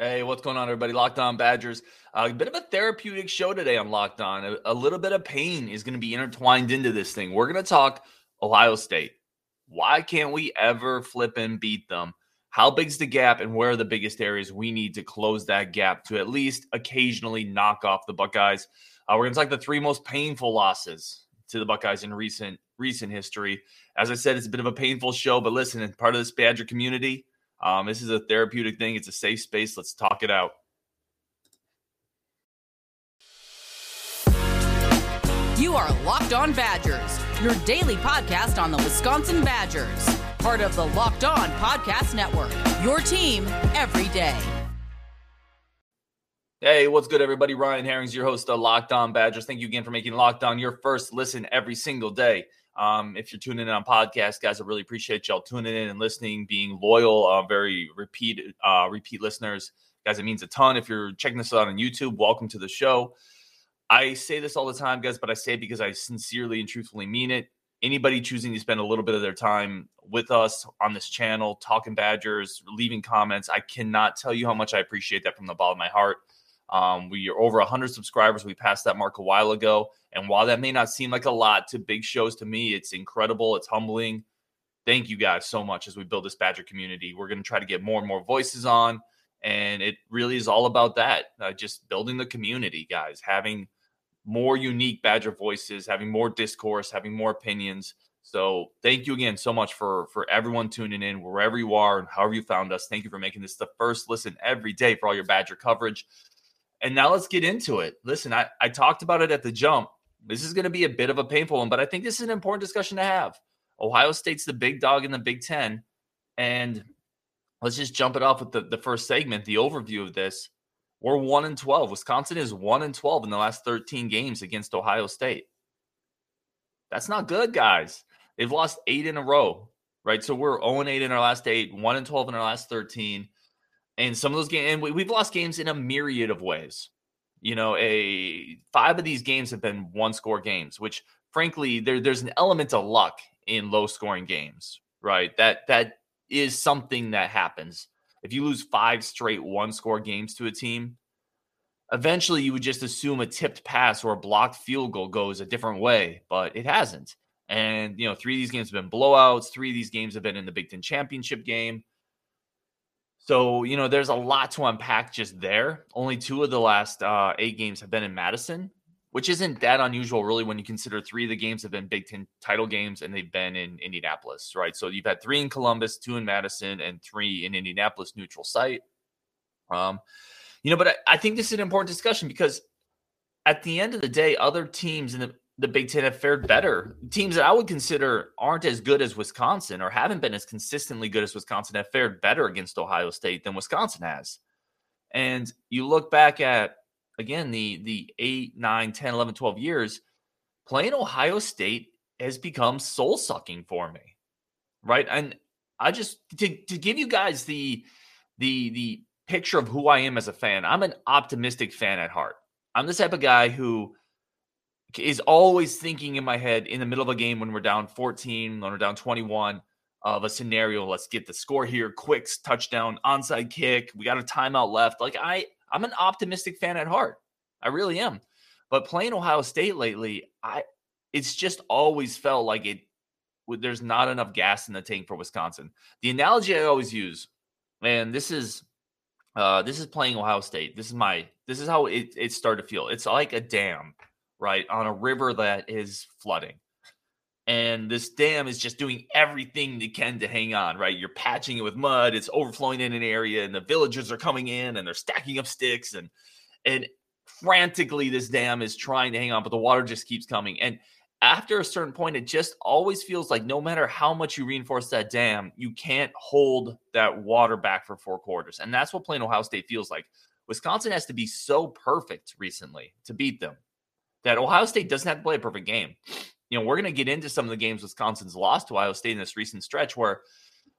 Hey, what's going on, everybody? Locked On Badgers. Uh, a bit of a therapeutic show today on Locked On. A, a little bit of pain is going to be intertwined into this thing. We're going to talk Ohio State. Why can't we ever flip and beat them? How big's the gap, and where are the biggest areas we need to close that gap to at least occasionally knock off the Buckeyes? Uh, we're going to talk the three most painful losses to the Buckeyes in recent recent history. As I said, it's a bit of a painful show, but listen, part of this Badger community um, this is a therapeutic thing. It's a safe space. Let's talk it out. You are Locked On Badgers, your daily podcast on the Wisconsin Badgers, part of the Locked On Podcast Network. Your team every day. Hey, what's good, everybody? Ryan Herring's your host of Locked On Badgers. Thank you again for making Locked On your first listen every single day. Um, if you're tuning in on podcast, guys, I really appreciate y'all tuning in and listening, being loyal, uh, very repeat uh, repeat listeners, guys. It means a ton. If you're checking this out on YouTube, welcome to the show. I say this all the time, guys, but I say it because I sincerely and truthfully mean it. Anybody choosing to spend a little bit of their time with us on this channel, talking Badgers, leaving comments, I cannot tell you how much I appreciate that from the bottom of my heart. Um, we are over 100 subscribers. We passed that mark a while ago. And while that may not seem like a lot to big shows to me, it's incredible. It's humbling. Thank you guys so much as we build this Badger community. We're going to try to get more and more voices on. And it really is all about that uh, just building the community, guys, having more unique Badger voices, having more discourse, having more opinions. So thank you again so much for for everyone tuning in wherever you are and however you found us. Thank you for making this the first listen every day for all your Badger coverage. And now let's get into it. Listen, I, I talked about it at the jump. This is going to be a bit of a painful one, but I think this is an important discussion to have. Ohio State's the big dog in the Big Ten. And let's just jump it off with the, the first segment, the overview of this. We're 1 and 12. Wisconsin is 1 and 12 in the last 13 games against Ohio State. That's not good, guys. They've lost eight in a row, right? So we're 0 and 8 in our last eight, 1 and 12 in our last 13. And some of those games, and we, have lost games in a myriad of ways. You know, a five of these games have been one score games, which frankly, there, there's an element of luck in low scoring games, right? That that is something that happens. If you lose five straight one score games to a team, eventually you would just assume a tipped pass or a blocked field goal goes a different way, but it hasn't. And you know, three of these games have been blowouts. Three of these games have been in the Big Ten championship game. So, you know, there's a lot to unpack just there. Only two of the last uh, eight games have been in Madison, which isn't that unusual, really, when you consider three of the games have been Big Ten title games and they've been in Indianapolis, right? So you've had three in Columbus, two in Madison, and three in Indianapolis neutral site. Um, you know, but I, I think this is an important discussion because at the end of the day, other teams in the the Big Ten have fared better. Teams that I would consider aren't as good as Wisconsin or haven't been as consistently good as Wisconsin have fared better against Ohio State than Wisconsin has. And you look back at, again, the, the 8, 9, 10, 11, 12 years, playing Ohio State has become soul sucking for me. Right. And I just, to, to give you guys the, the, the picture of who I am as a fan, I'm an optimistic fan at heart. I'm the type of guy who, is always thinking in my head in the middle of a game when we're down 14, when we're down 21 of a scenario. Let's get the score here, quick touchdown, onside kick. We got a timeout left. Like I, I'm an optimistic fan at heart. I really am. But playing Ohio State lately, I, it's just always felt like it. There's not enough gas in the tank for Wisconsin. The analogy I always use, and this is, uh, this is playing Ohio State. This is my, this is how it, it started to feel. It's like a dam right, on a river that is flooding. And this dam is just doing everything it can to hang on, right? You're patching it with mud, it's overflowing in an area, and the villagers are coming in and they're stacking up sticks and and frantically this dam is trying to hang on, but the water just keeps coming. And after a certain point, it just always feels like no matter how much you reinforce that dam, you can't hold that water back for four quarters. And that's what playing Ohio State feels like. Wisconsin has to be so perfect recently to beat them that Ohio State doesn't have to play a perfect game. You know, we're going to get into some of the games Wisconsin's lost to Ohio State in this recent stretch where,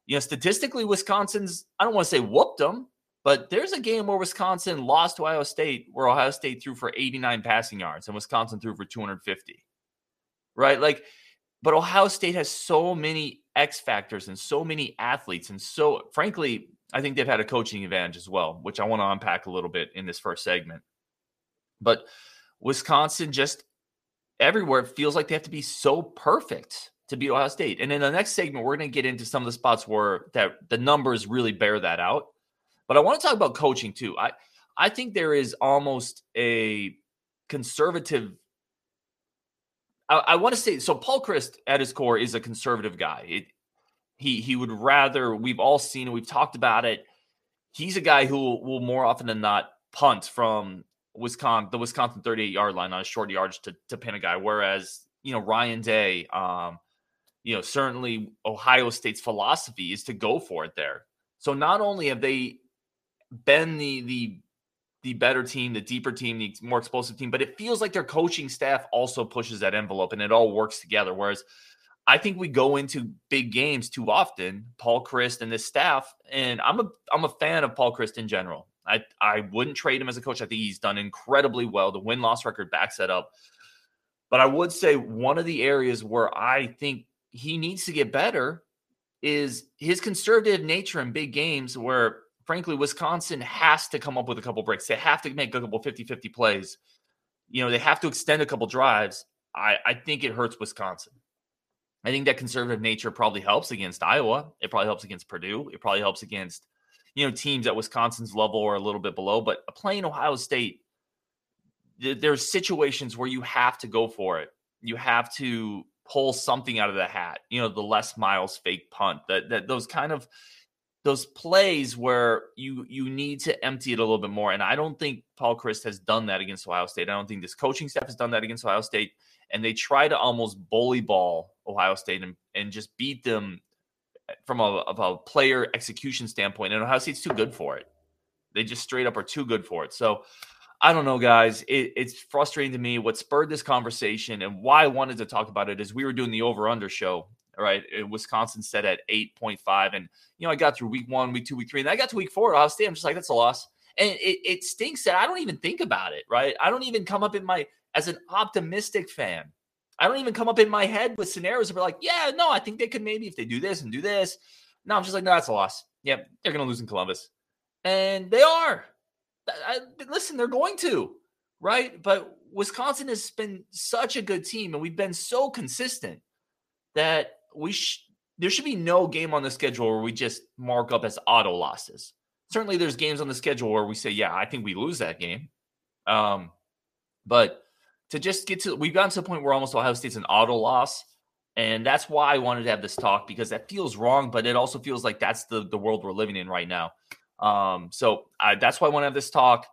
you know, statistically, Wisconsin's, I don't want to say whooped them, but there's a game where Wisconsin lost to Ohio State where Ohio State threw for 89 passing yards and Wisconsin threw for 250. Right? Like, but Ohio State has so many X factors and so many athletes. And so, frankly, I think they've had a coaching advantage as well, which I want to unpack a little bit in this first segment. But Wisconsin just everywhere feels like they have to be so perfect to beat Ohio State. And in the next segment, we're going to get into some of the spots where that the numbers really bear that out. But I want to talk about coaching too. I I think there is almost a conservative. I, I want to say so. Paul Chryst at his core is a conservative guy. It, he he would rather. We've all seen it. We've talked about it. He's a guy who will, will more often than not punt from Wisconsin, the Wisconsin 38 yard line on a short yards to, to pin a guy. Whereas, you know, Ryan Day, um, you know, certainly Ohio State's philosophy is to go for it there. So not only have they been the the the better team, the deeper team, the more explosive team, but it feels like their coaching staff also pushes that envelope and it all works together. Whereas I think we go into big games too often, Paul Chryst and this staff, and I'm a I'm a fan of Paul Chryst in general. I I wouldn't trade him as a coach. I think he's done incredibly well. The win loss record backs that up. But I would say one of the areas where I think he needs to get better is his conservative nature in big games where frankly Wisconsin has to come up with a couple breaks. They have to make a couple 50-50 plays. You know, they have to extend a couple drives. I, I think it hurts Wisconsin. I think that conservative nature probably helps against Iowa. It probably helps against Purdue. It probably helps against you know, teams at Wisconsin's level or a little bit below, but playing Ohio State, there's situations where you have to go for it. You have to pull something out of the hat. You know, the Les Miles fake punt, that that those kind of those plays where you you need to empty it a little bit more. And I don't think Paul Chryst has done that against Ohio State. I don't think this coaching staff has done that against Ohio State. And they try to almost bully ball Ohio State and, and just beat them from a, a player execution standpoint, and Ohio State's too good for it. They just straight up are too good for it. So I don't know, guys. It, it's frustrating to me. What spurred this conversation and why I wanted to talk about it is we were doing the over under show, right? Wisconsin set at 8.5. And, you know, I got through week one, week two, week three, and I got to week four. Ohio State, I'm just like, that's a loss. And it, it stinks that I don't even think about it, right? I don't even come up in my, as an optimistic fan, I don't even come up in my head with scenarios where like, yeah, no, I think they could maybe if they do this and do this. No, I'm just like, no, that's a loss. Yep, they're going to lose in Columbus. And they are. I, listen, they're going to, right? But Wisconsin has been such a good team and we've been so consistent that we sh- there should be no game on the schedule where we just mark up as auto losses. Certainly there's games on the schedule where we say, yeah, I think we lose that game. Um, but to just get to we've gotten to the point where almost Ohio State's an auto loss. And that's why I wanted to have this talk because that feels wrong, but it also feels like that's the, the world we're living in right now. Um, so I, that's why I want to have this talk.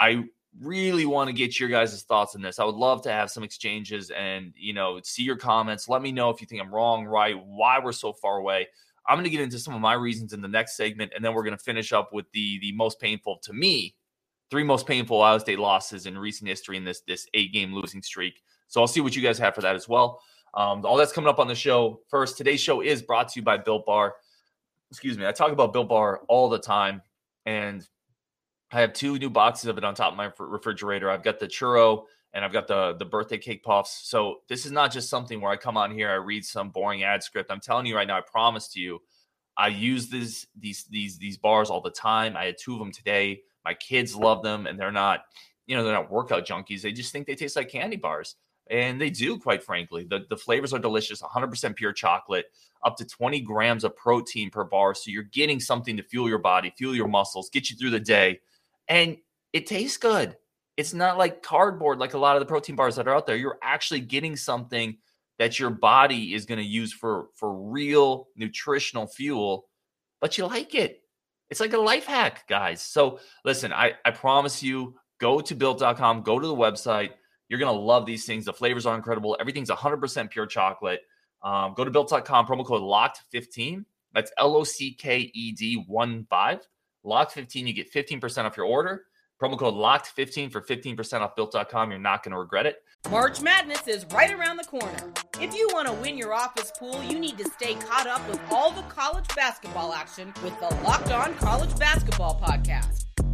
I really want to get your guys' thoughts on this. I would love to have some exchanges and you know see your comments. Let me know if you think I'm wrong, right, why we're so far away. I'm going to get into some of my reasons in the next segment, and then we're going to finish up with the the most painful to me three most painful Ohio State losses in recent history in this this eight game losing streak. So I'll see what you guys have for that as well. Um, all that's coming up on the show. First, today's show is brought to you by Built Bar. Excuse me. I talk about Built Bar all the time, and I have two new boxes of it on top of my refrigerator. I've got the churro and I've got the the birthday cake puffs. So this is not just something where I come on here, I read some boring ad script. I'm telling you right now, I promise to you, I use this these these these bars all the time. I had two of them today. My kids love them, and they're not, you know, they're not workout junkies. They just think they taste like candy bars. And they do, quite frankly. The, the flavors are delicious 100% pure chocolate, up to 20 grams of protein per bar. So you're getting something to fuel your body, fuel your muscles, get you through the day. And it tastes good. It's not like cardboard, like a lot of the protein bars that are out there. You're actually getting something that your body is going to use for for real nutritional fuel, but you like it. It's like a life hack, guys. So listen, I, I promise you, go to built.com, go to the website. You're going to love these things. The flavors are incredible. Everything's 100% pure chocolate. Um, go to built.com, promo code locked15. That's L O C K E D 1 5. Locked 15, you get 15% off your order. Promo code LOCKED15 for 15% off built.com. You're not going to regret it. March Madness is right around the corner. If you want to win your office pool, you need to stay caught up with all the college basketball action with the Locked On College Basketball Podcast.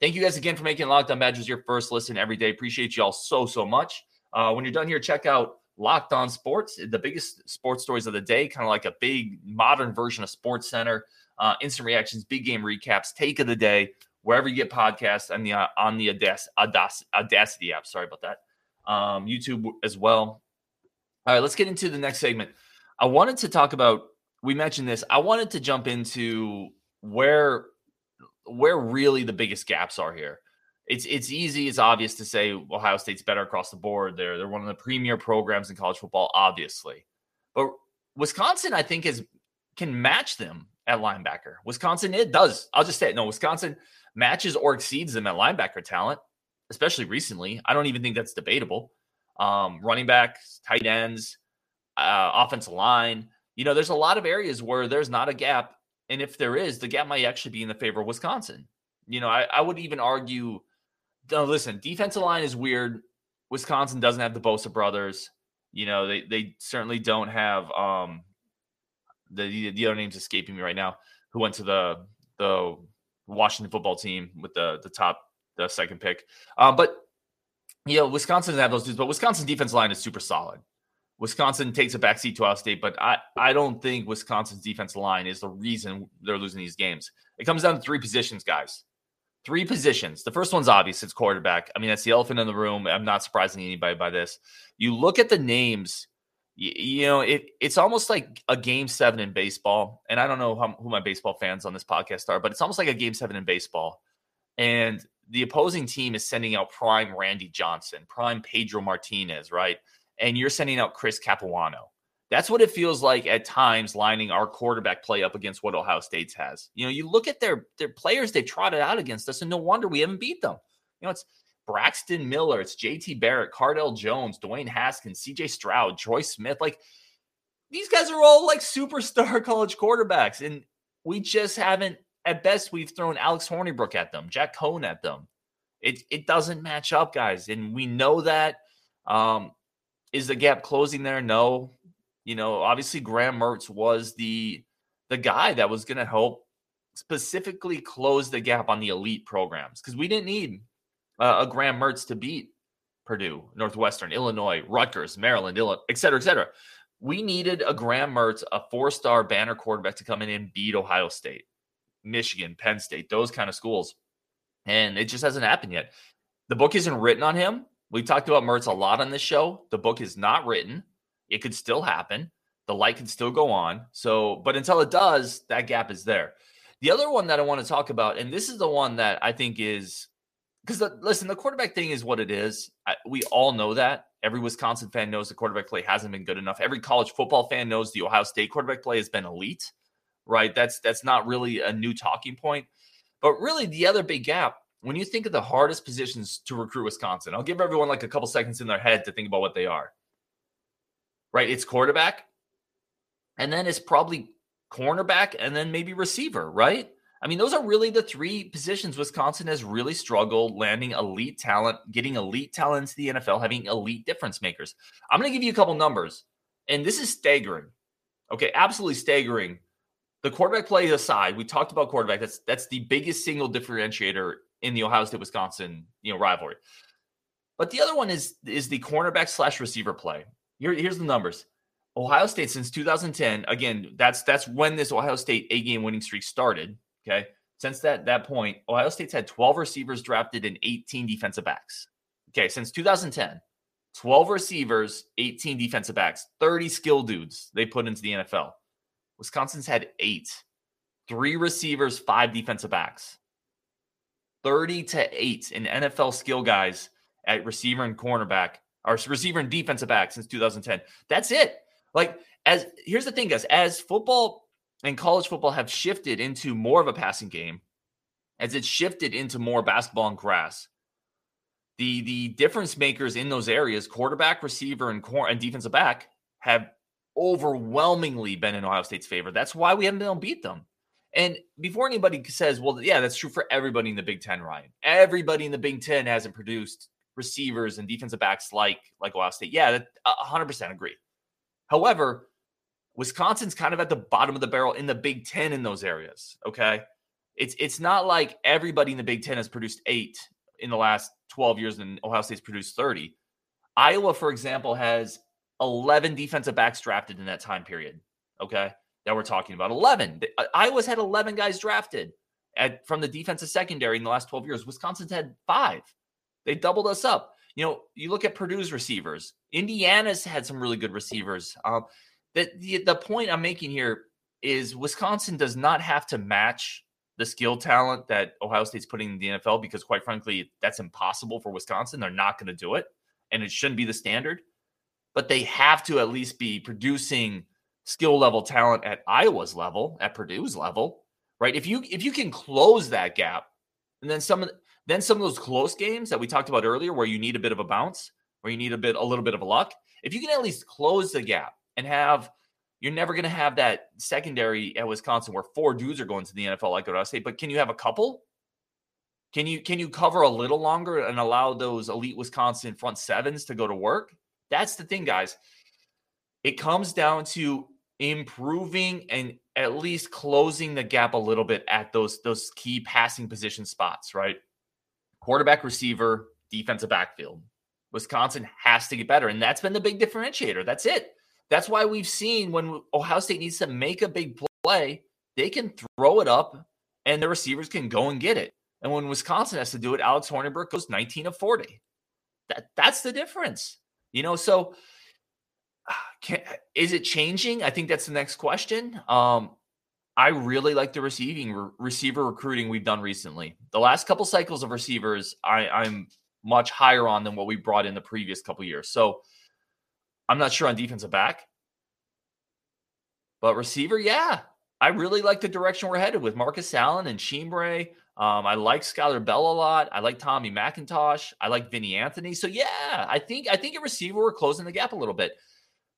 Thank you guys again for making Locked On Badgers your first listen every day. Appreciate you all so, so much. Uh, when you're done here, check out Locked On Sports, the biggest sports stories of the day, kind of like a big modern version of Sports Center. Uh, instant reactions, big game recaps, take of the day, wherever you get podcasts on the uh, on the Audac- Audac- Audacity app. Sorry about that. Um, YouTube as well. All right, let's get into the next segment. I wanted to talk about. We mentioned this. I wanted to jump into where where really the biggest gaps are here. It's it's easy, it's obvious to say Ohio State's better across the board. They're they're one of the premier programs in college football, obviously. But Wisconsin, I think, is can match them at linebacker. Wisconsin, it does. I'll just say it. No, Wisconsin matches or exceeds them at linebacker talent, especially recently. I don't even think that's debatable. Um, running backs, tight ends, uh, offensive line. You know, there's a lot of areas where there's not a gap. And if there is, the gap might actually be in the favor of Wisconsin. You know, I, I would even argue no, listen, defensive line is weird. Wisconsin doesn't have the Bosa brothers. You know, they they certainly don't have um the the other names escaping me right now, who went to the the Washington football team with the the top the second pick. Um, but you know, Wisconsin doesn't have those dudes, but Wisconsin's defense line is super solid. Wisconsin takes a backseat to Ohio State, but I, I don't think Wisconsin's defense line is the reason they're losing these games. It comes down to three positions, guys. Three positions. The first one's obvious. It's quarterback. I mean, that's the elephant in the room. I'm not surprising anybody by this. You look at the names, you, you know, it, it's almost like a game seven in baseball. And I don't know how, who my baseball fans on this podcast are, but it's almost like a game seven in baseball. And the opposing team is sending out prime Randy Johnson, prime Pedro Martinez, right? And you're sending out Chris Capuano. That's what it feels like at times lining our quarterback play up against what Ohio State's has. You know, you look at their their players they trotted out against us, and no wonder we haven't beat them. You know, it's Braxton Miller, it's JT Barrett, Cardale Jones, Dwayne Haskins, CJ Stroud, Troy Smith. Like these guys are all like superstar college quarterbacks, and we just haven't. At best, we've thrown Alex Hornibrook at them, Jack Coan at them. It it doesn't match up, guys, and we know that. Um, is the gap closing there? No, you know, obviously Graham Mertz was the the guy that was going to help specifically close the gap on the elite programs because we didn't need uh, a Graham Mertz to beat Purdue, Northwestern, Illinois, Rutgers, Maryland, Illinois, et cetera, et cetera. We needed a Graham Mertz, a four-star banner quarterback to come in and beat Ohio State, Michigan, Penn State, those kind of schools. And it just hasn't happened yet. The book isn't written on him. We talked about Mertz a lot on this show. The book is not written. It could still happen. The light can still go on. So, but until it does, that gap is there. The other one that I want to talk about, and this is the one that I think is because listen, the quarterback thing is what it is. I, we all know that. Every Wisconsin fan knows the quarterback play hasn't been good enough. Every college football fan knows the Ohio State quarterback play has been elite. Right? That's that's not really a new talking point. But really, the other big gap when you think of the hardest positions to recruit Wisconsin, I'll give everyone like a couple seconds in their head to think about what they are right? It's quarterback, and then it's probably cornerback, and then maybe receiver, right? I mean, those are really the three positions Wisconsin has really struggled landing elite talent, getting elite talent into the NFL, having elite difference makers. I'm going to give you a couple numbers, and this is staggering. Okay, absolutely staggering. The quarterback play aside, we talked about quarterback. That's that's the biggest single differentiator in the Ohio State Wisconsin you know rivalry. But the other one is is the cornerback slash receiver play. Here, here's the numbers. Ohio State since 2010. Again, that's that's when this Ohio State a game winning streak started. Okay, since that that point, Ohio State's had 12 receivers drafted and 18 defensive backs. Okay, since 2010, 12 receivers, 18 defensive backs, 30 skill dudes they put into the NFL. Wisconsin's had eight, three receivers, five defensive backs. 30 to 8 in NFL skill guys at receiver and cornerback or receiver and defensive back since 2010. That's it. Like, as here's the thing, guys, as football and college football have shifted into more of a passing game, as it's shifted into more basketball and grass, the the difference makers in those areas, quarterback, receiver, and cor- and defensive back, have overwhelmingly been in Ohio State's favor. That's why we haven't been able to beat them. And before anybody says, well, yeah, that's true for everybody in the Big Ten, Ryan. Everybody in the Big Ten hasn't produced receivers and defensive backs like like Ohio State. Yeah, that, 100% agree. However, Wisconsin's kind of at the bottom of the barrel in the Big Ten in those areas. Okay, it's it's not like everybody in the Big Ten has produced eight in the last 12 years, and Ohio State's produced 30. Iowa, for example, has 11 defensive backs drafted in that time period. Okay, that we're talking about 11. Uh, Iowa's had 11 guys drafted at, from the defensive secondary in the last 12 years. Wisconsin's had five. They doubled us up. You know, you look at Purdue's receivers. Indiana's had some really good receivers. Um, the, the the point I'm making here is Wisconsin does not have to match the skill talent that Ohio State's putting in the NFL because, quite frankly, that's impossible for Wisconsin. They're not going to do it, and it shouldn't be the standard. But they have to at least be producing skill level talent at Iowa's level, at Purdue's level, right? If you if you can close that gap, and then some of then some of those close games that we talked about earlier, where you need a bit of a bounce, where you need a bit a little bit of a luck, if you can at least close the gap and have you're never going to have that secondary at Wisconsin where four dudes are going to the NFL like Ohio State, but can you have a couple? Can you can you cover a little longer and allow those elite Wisconsin front sevens to go to work? That's the thing, guys. It comes down to improving and at least closing the gap a little bit at those those key passing position spots, right? Quarterback, receiver, defensive backfield. Wisconsin has to get better, and that's been the big differentiator. That's it. That's why we've seen when Ohio State needs to make a big play, they can throw it up and the receivers can go and get it. And when Wisconsin has to do it, Alex Hornibrook goes 19 of 40. That that's the difference. You know, so can, is it changing? I think that's the next question. Um, I really like the receiving re- receiver recruiting we've done recently. The last couple cycles of receivers, I, I'm much higher on than what we brought in the previous couple years. So I'm not sure on defensive back, but receiver, yeah, I really like the direction we're headed with Markus Allen and Chimbre. Um, I like Skyler Bell a lot. I like Tommy McIntosh. I like Vinny Anthony. So yeah, I think I think a receiver we're closing the gap a little bit.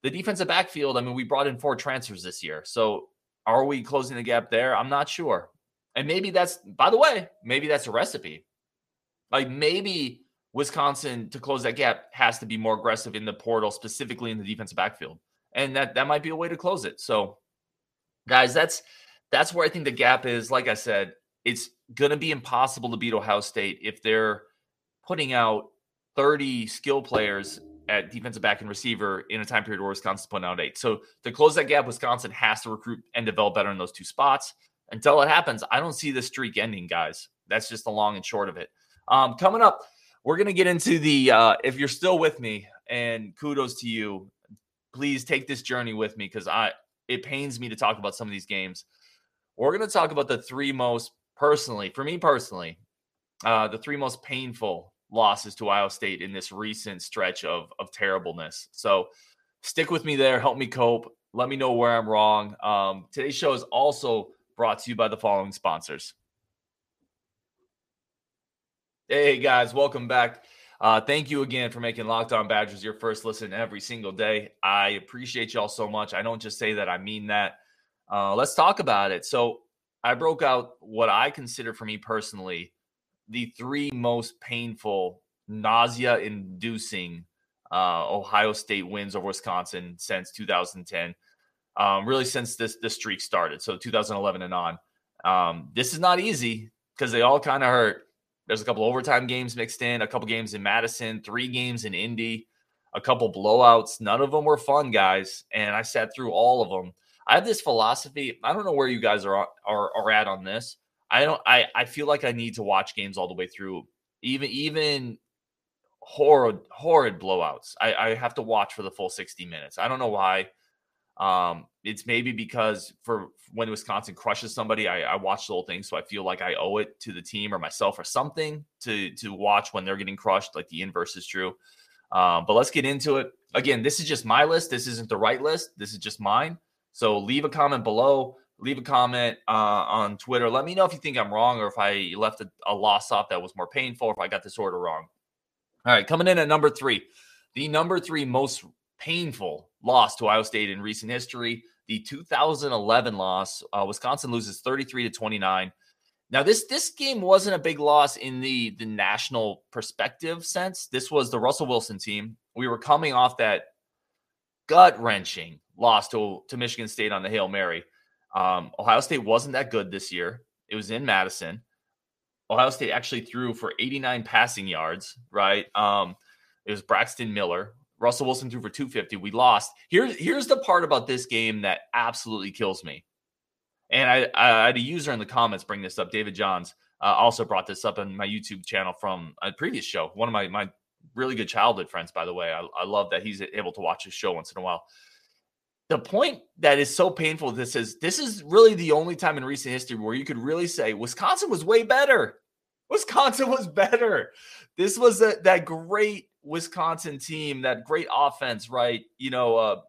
The defensive backfield. I mean, we brought in four transfers this year. So are we closing the gap there? I'm not sure. And maybe that's by the way, maybe that's a recipe. Like maybe Wisconsin to close that gap has to be more aggressive in the portal, specifically in the defensive backfield, and that that might be a way to close it. So, guys, that's that's where I think the gap is. Like I said, it's going to be impossible to beat Ohio State if they're putting out 30 skill players at defensive back and receiver in a time period where Wisconsin's putting out eight. So to close that gap, Wisconsin has to recruit and develop better in those two spots. Until it happens, I don't see the streak ending, guys. That's just the long and short of it. Um, coming up, we're to get into the, uh, if you're still with me, and kudos to you, please take this journey with me because I, it pains me to talk about some of these games. We're to talk about the three most, personally, for me personally, uh, the three most painful losses to Iowa State in this recent stretch of, of terribleness. So stick with me there. Help me cope. Let me know where I'm wrong. Um, today's show is also brought to you by the following sponsors. Hey guys, welcome back. Uh, thank you again for making Locked On Badgers your first listen every single day. I appreciate y'all so much. I don't just say that, I mean that. Uh, let's talk about it. So, I broke out what I consider for me personally the three most painful, nausea inducing uh, Ohio State wins over Wisconsin since 2010. Um, really, since this streak started, so 2011 and on. Um, this is not easy because they all kind of hurt. There's a couple overtime games mixed in, a couple games in Madison, three games in Indy, a couple blowouts. None of them were fun, guys. And I sat through all of them. I have this philosophy. I don't know where you guys are are, are at on this. I don't. I I feel like I need to watch games all the way through, even even horrid horrid blowouts. I, I have to watch for the full 60 minutes. I don't know why. Um, it's maybe because for when Wisconsin crushes somebody, I, I watch the whole thing, so I feel like I owe it to the team or myself or something to to watch when they're getting crushed. Like the inverse is true. Um, but let's get into it. Again, this is just my list. This isn't the right list. This is just mine. So leave a comment below. Leave a comment uh, on Twitter. Let me know if you think I'm wrong or if I left a, a loss off that was more painful, or if I got this order wrong. All right, coming in at number three, the number three most painful loss to Ohio State in recent history, the 2011 loss. Uh, Wisconsin loses 33 to 29. Now this this game wasn't a big loss in the the national perspective sense. This was the Russell Wilson team. We were coming off that gut wrenching loss to to Michigan State on the Hail Mary. Um, Ohio State wasn't that good this year. It was in Madison. Ohio State actually threw for 89 passing yards, right? Um, it was Braxton Miller. Russell Wilson threw for 250. We lost. Here's here's the part about this game that absolutely kills me. And I, I had a user in the comments bring this up. David Johns uh, also brought this up on my YouTube channel from a previous show. One of my my really good childhood friends, by the way. I, I love that he's able to watch his show once in a while. The point that is so painful. This is this is really the only time in recent history where you could really say Wisconsin was way better. Wisconsin was better. This was a, that great Wisconsin team, that great offense, right? You know, uh,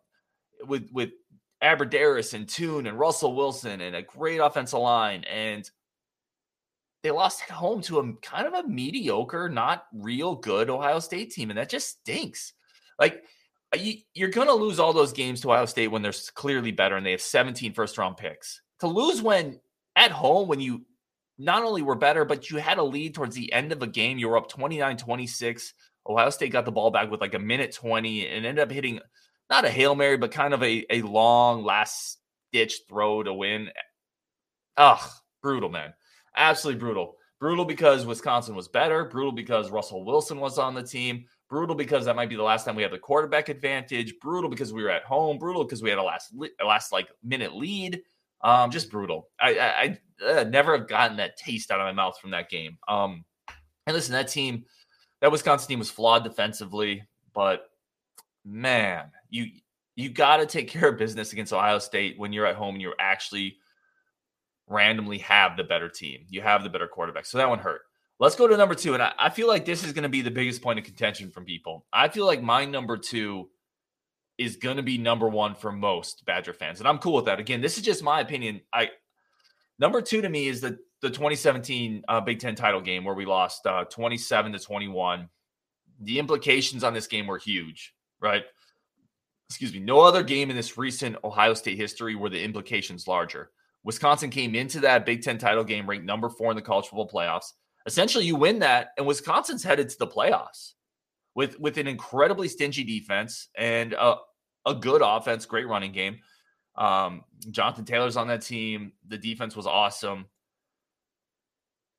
with with Abbrederis and Toon and Russell Wilson and a great offensive line, and they lost at home to a kind of a mediocre, not real good Ohio State team, and that just stinks. Like uh, you, are going to lose all those games to Ohio State when they're clearly better and they have 17 first round picks. To lose when at home when you not only were better, but you had a lead towards the end of a game. You were up 29 26. Ohio State got the ball back with like a minute 20 and ended up hitting not a Hail Mary, but kind of a, a long last ditch throw to win. Ugh, brutal, man. Absolutely brutal. Brutal because Wisconsin was better. Brutal because Russell Wilson was on the team. Brutal because that might be the last time we have the quarterback advantage. Brutal because we were at home. Brutal because we had a last a last like minute lead. Um, just brutal. I I, I uh, never have gotten that taste out of my mouth from that game. Um, and listen, that team, that Wisconsin team was flawed defensively, but man, you you got to take care of business against Ohio State when you're at home and you're actually randomly have the better team. You have the better quarterback. So that one hurt. Let's go to number two. And I, I feel like this is going to be the biggest point of contention from people. I feel like my number two is going to be number one for most Badger fans. And I'm cool with that. Again, this is just my opinion. I number two to me is the the 2017 uh, Big Ten title game where we lost uh, 27 to 21. The implications on this game were huge, right? Excuse me. No other game in this recent Ohio State history were the implications larger. Wisconsin came into that Big Ten title game ranked number four in the college football playoffs. Essentially, you win that, and Wisconsin's headed to the playoffs with with an incredibly stingy defense and a, a good offense, great running game. Um, Jonathan Taylor's on that team. The defense was awesome.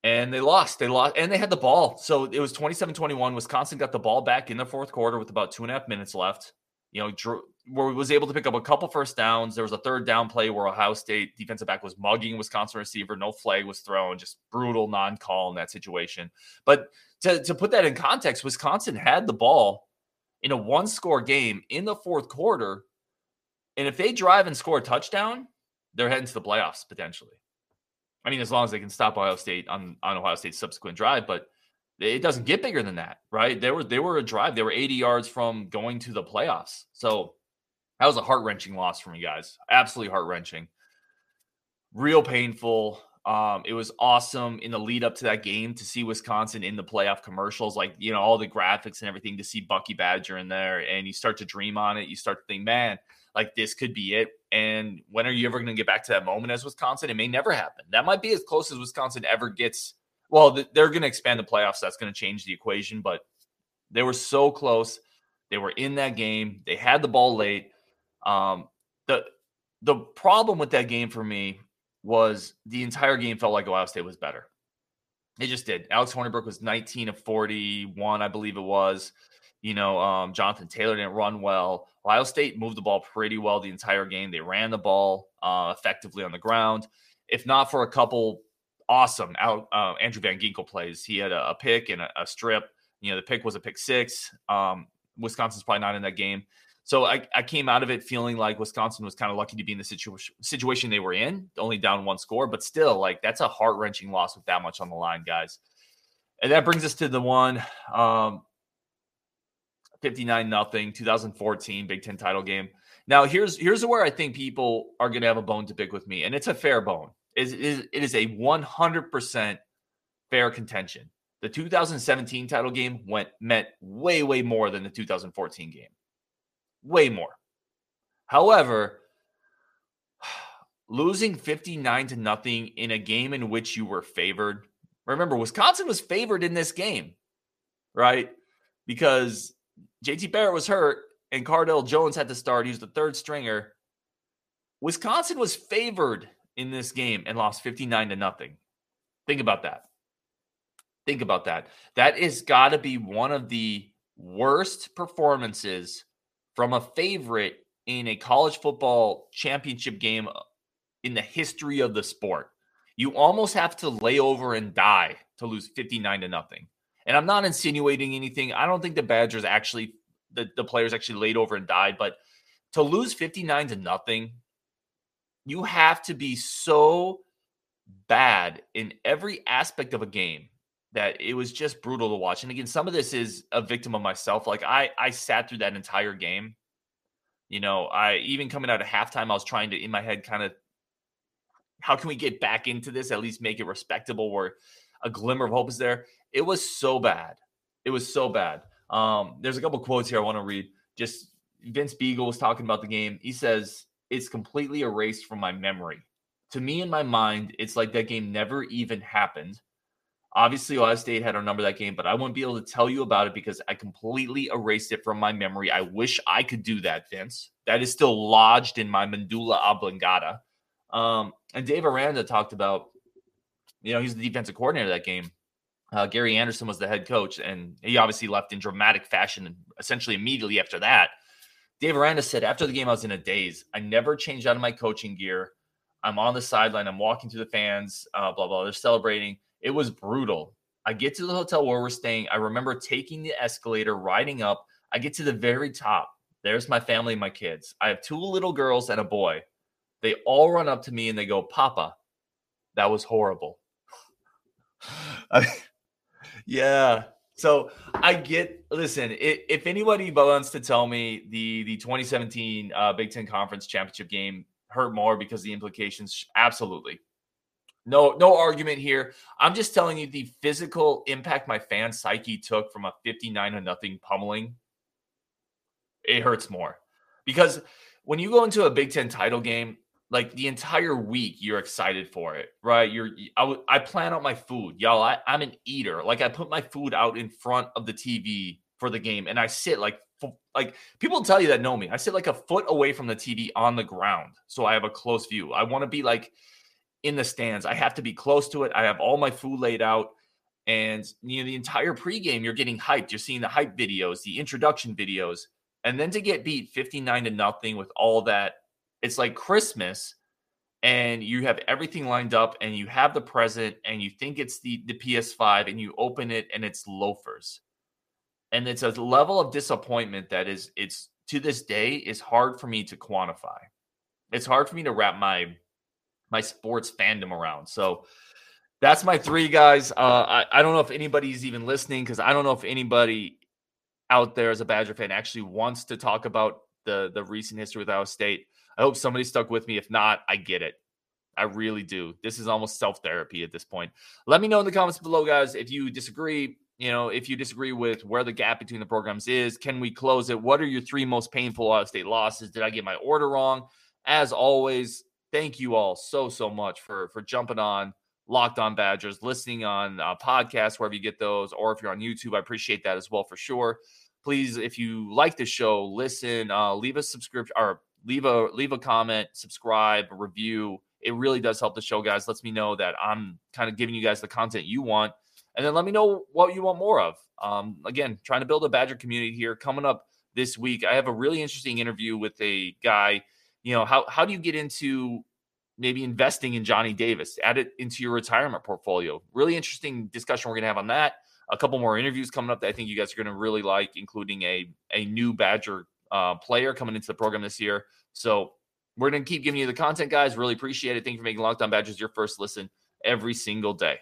And they lost. They lost, and they had the ball. So it was 27 21. Wisconsin got the ball back in the fourth quarter with about two and a half minutes left. You know, drew, where we was able to pick up a couple first downs. There was a third down play where Ohio State defensive back was mugging Wisconsin receiver. No flag was thrown, just brutal non call in that situation. But to, to put that in context, Wisconsin had the ball in a one score game in the fourth quarter. And if they drive and score a touchdown, they're heading to the playoffs potentially. I mean, as long as they can stop Ohio State on, on Ohio State's subsequent drive, but it doesn't get bigger than that, right? They were they were a drive. They were 80 yards from going to the playoffs. So that was a heart wrenching loss for me, guys. Absolutely heart wrenching. Real painful. Um, it was awesome in the lead up to that game to see Wisconsin in the playoff commercials, like you know all the graphics and everything. To see Bucky Badger in there, and you start to dream on it. You start to think, man, like this could be it. And when are you ever going to get back to that moment as Wisconsin? It may never happen. That might be as close as Wisconsin ever gets. Well, they're going to expand the playoffs. That's going to change the equation, but they were so close. They were in that game. They had the ball late. Um, the the problem with that game for me was the entire game felt like Ohio State was better. It just did. Alex Hornibrook was 19 of 41, I believe it was. You know, um, Jonathan Taylor didn't run well. Ohio State moved the ball pretty well the entire game. They ran the ball uh, effectively on the ground. If not for a couple awesome out, uh, Andrew Van Ginkel plays, he had a, a pick and a, a, strip. You know, the pick was a pick six. Um, Wisconsin's probably not in that game. So I, I came out of it feeling like Wisconsin was kind of lucky to be in the situation situation they were in, only down one score, but still, like that's a heart wrenching loss with that much on the line, guys. And that brings us to the one um, 59 nothing 2014 Big Ten title game. Now here's here's where I think people are going to have a bone to pick with me, and it's a fair bone. It is it is a 100 percent fair contention. The 2017 title game went meant way, way more than the 2014 game. Way more. However, losing 59 to nothing in a game in which you were favored. Remember, Wisconsin was favored in this game, right? Because JT Barrett was hurt and Cardale Jones had to start. He was the third stringer. Wisconsin was favored in this game and lost 59 to nothing. Think about that. Think about that. That is got to be one of the worst performances from a favorite in a college football championship game uh, in the history of the sport. You almost have to lay over and die to lose 59 to nothing. And I'm not insinuating anything. I don't think the Badgers actually, the, the players actually laid over and died, but to lose 59 to nothing, you have to be so bad in every aspect of a game that it was just brutal to watch. And again, some of this is a victim of myself. Like I I sat through that entire game. You know, I even coming out of halftime, I was trying to in my head kind of how can we get back into this? At least make it respectable where a glimmer of hope is there. It was so bad. It was so bad. Um, there's a couple quotes here I want to read. Just Vince Biegel was talking about the game. He says, It's completely erased from my memory. To me, in my mind, it's like that game never even happened. Obviously, Ohio State had our number that game, but I won't be able to tell you about it because I completely erased it from my memory. I wish I could do that, Vince. That is still lodged in my medulla oblongata. Um, and Dave Aranda talked about, you know, he's the defensive coordinator of that game. Uh, Gary Anderson was the head coach, and he obviously left in dramatic fashion essentially immediately after that. Dave Aranda said, after the game, I was in a daze. I never changed out of my coaching gear. I'm on the sideline. I'm walking to the fans, uh, blah, blah. They're celebrating. It was brutal. I get to the hotel where we're staying. I remember taking the escalator, riding up. I get to the very top. There's my family, my kids. I have two little girls and a boy. They all run up to me and they go, Papa, that was horrible. I, yeah. So I get, listen, it, if anybody wants to tell me the, the 2017 uh, Big Ten Conference Championship game hurt more because the implications, absolutely. No, no argument here. I'm just telling you the physical impact my fan psyche took from a 59 to nothing pummeling. It hurts more. Because when you go into a Big Ten title game, like the entire week you're excited for it right? You're I, I plan out my food. Y'all I, i'm an eater. Like i put my food out in front of the tv for the game and i sit like like people tell you that know me. I sit like a foot away from the tv on the ground so i have a close view. I want to be like in the stands. I have to be close to it. I have all my food laid out. And you know the entire pregame you're getting hyped. You're seeing the hype videos the introduction videos. And then to get beat 59 to nothing with all that it's like Christmas and you have everything lined up and you have the present and you think it's the, the PS5 and you open it and it's loafers. And it's a level of disappointment that is it's to this day is hard for me to quantify. It's hard for me to wrap my my sports fandom around. So that's my three guys. Uh, I, I don't know if anybody's even listening because I don't know if anybody out there as a Badger fan actually wants to talk about the the recent history with Ohio State. I hope somebody stuck with me. If not, I get it. I really do. This is almost self therapy at this point. Let me know in the comments below, guys, if you disagree. You know, if you disagree with where the gap between the programs is, can we close it? What are your three most painful Ohio State losses? Did I get my order wrong? As always, thank you all so so much for for jumping on Locked On Badgers, listening on uh, podcasts wherever you get those, or if you're on YouTube, I appreciate that as well for sure. Please, if you like the show, listen, uh, leave a subscription or leave a leave a comment, subscribe, review. It really does help the show, guys. Lets me know that I'm kind of giving you guys the content you want, and then let me know what you want more of. Um, again, trying to build a Badger community here. Coming up this week, I have a really interesting interview with a guy. You know, how how do you get into maybe investing in Johnny Davis, add it into your retirement portfolio? Really interesting discussion we're gonna have on that. A couple more interviews coming up that I think you guys are gonna really like, including a a new Badger uh, player coming into the program this year. So we're going to keep giving you the content, guys. Really appreciate it. Thank you for making Locked On Badgers your first listen every single day.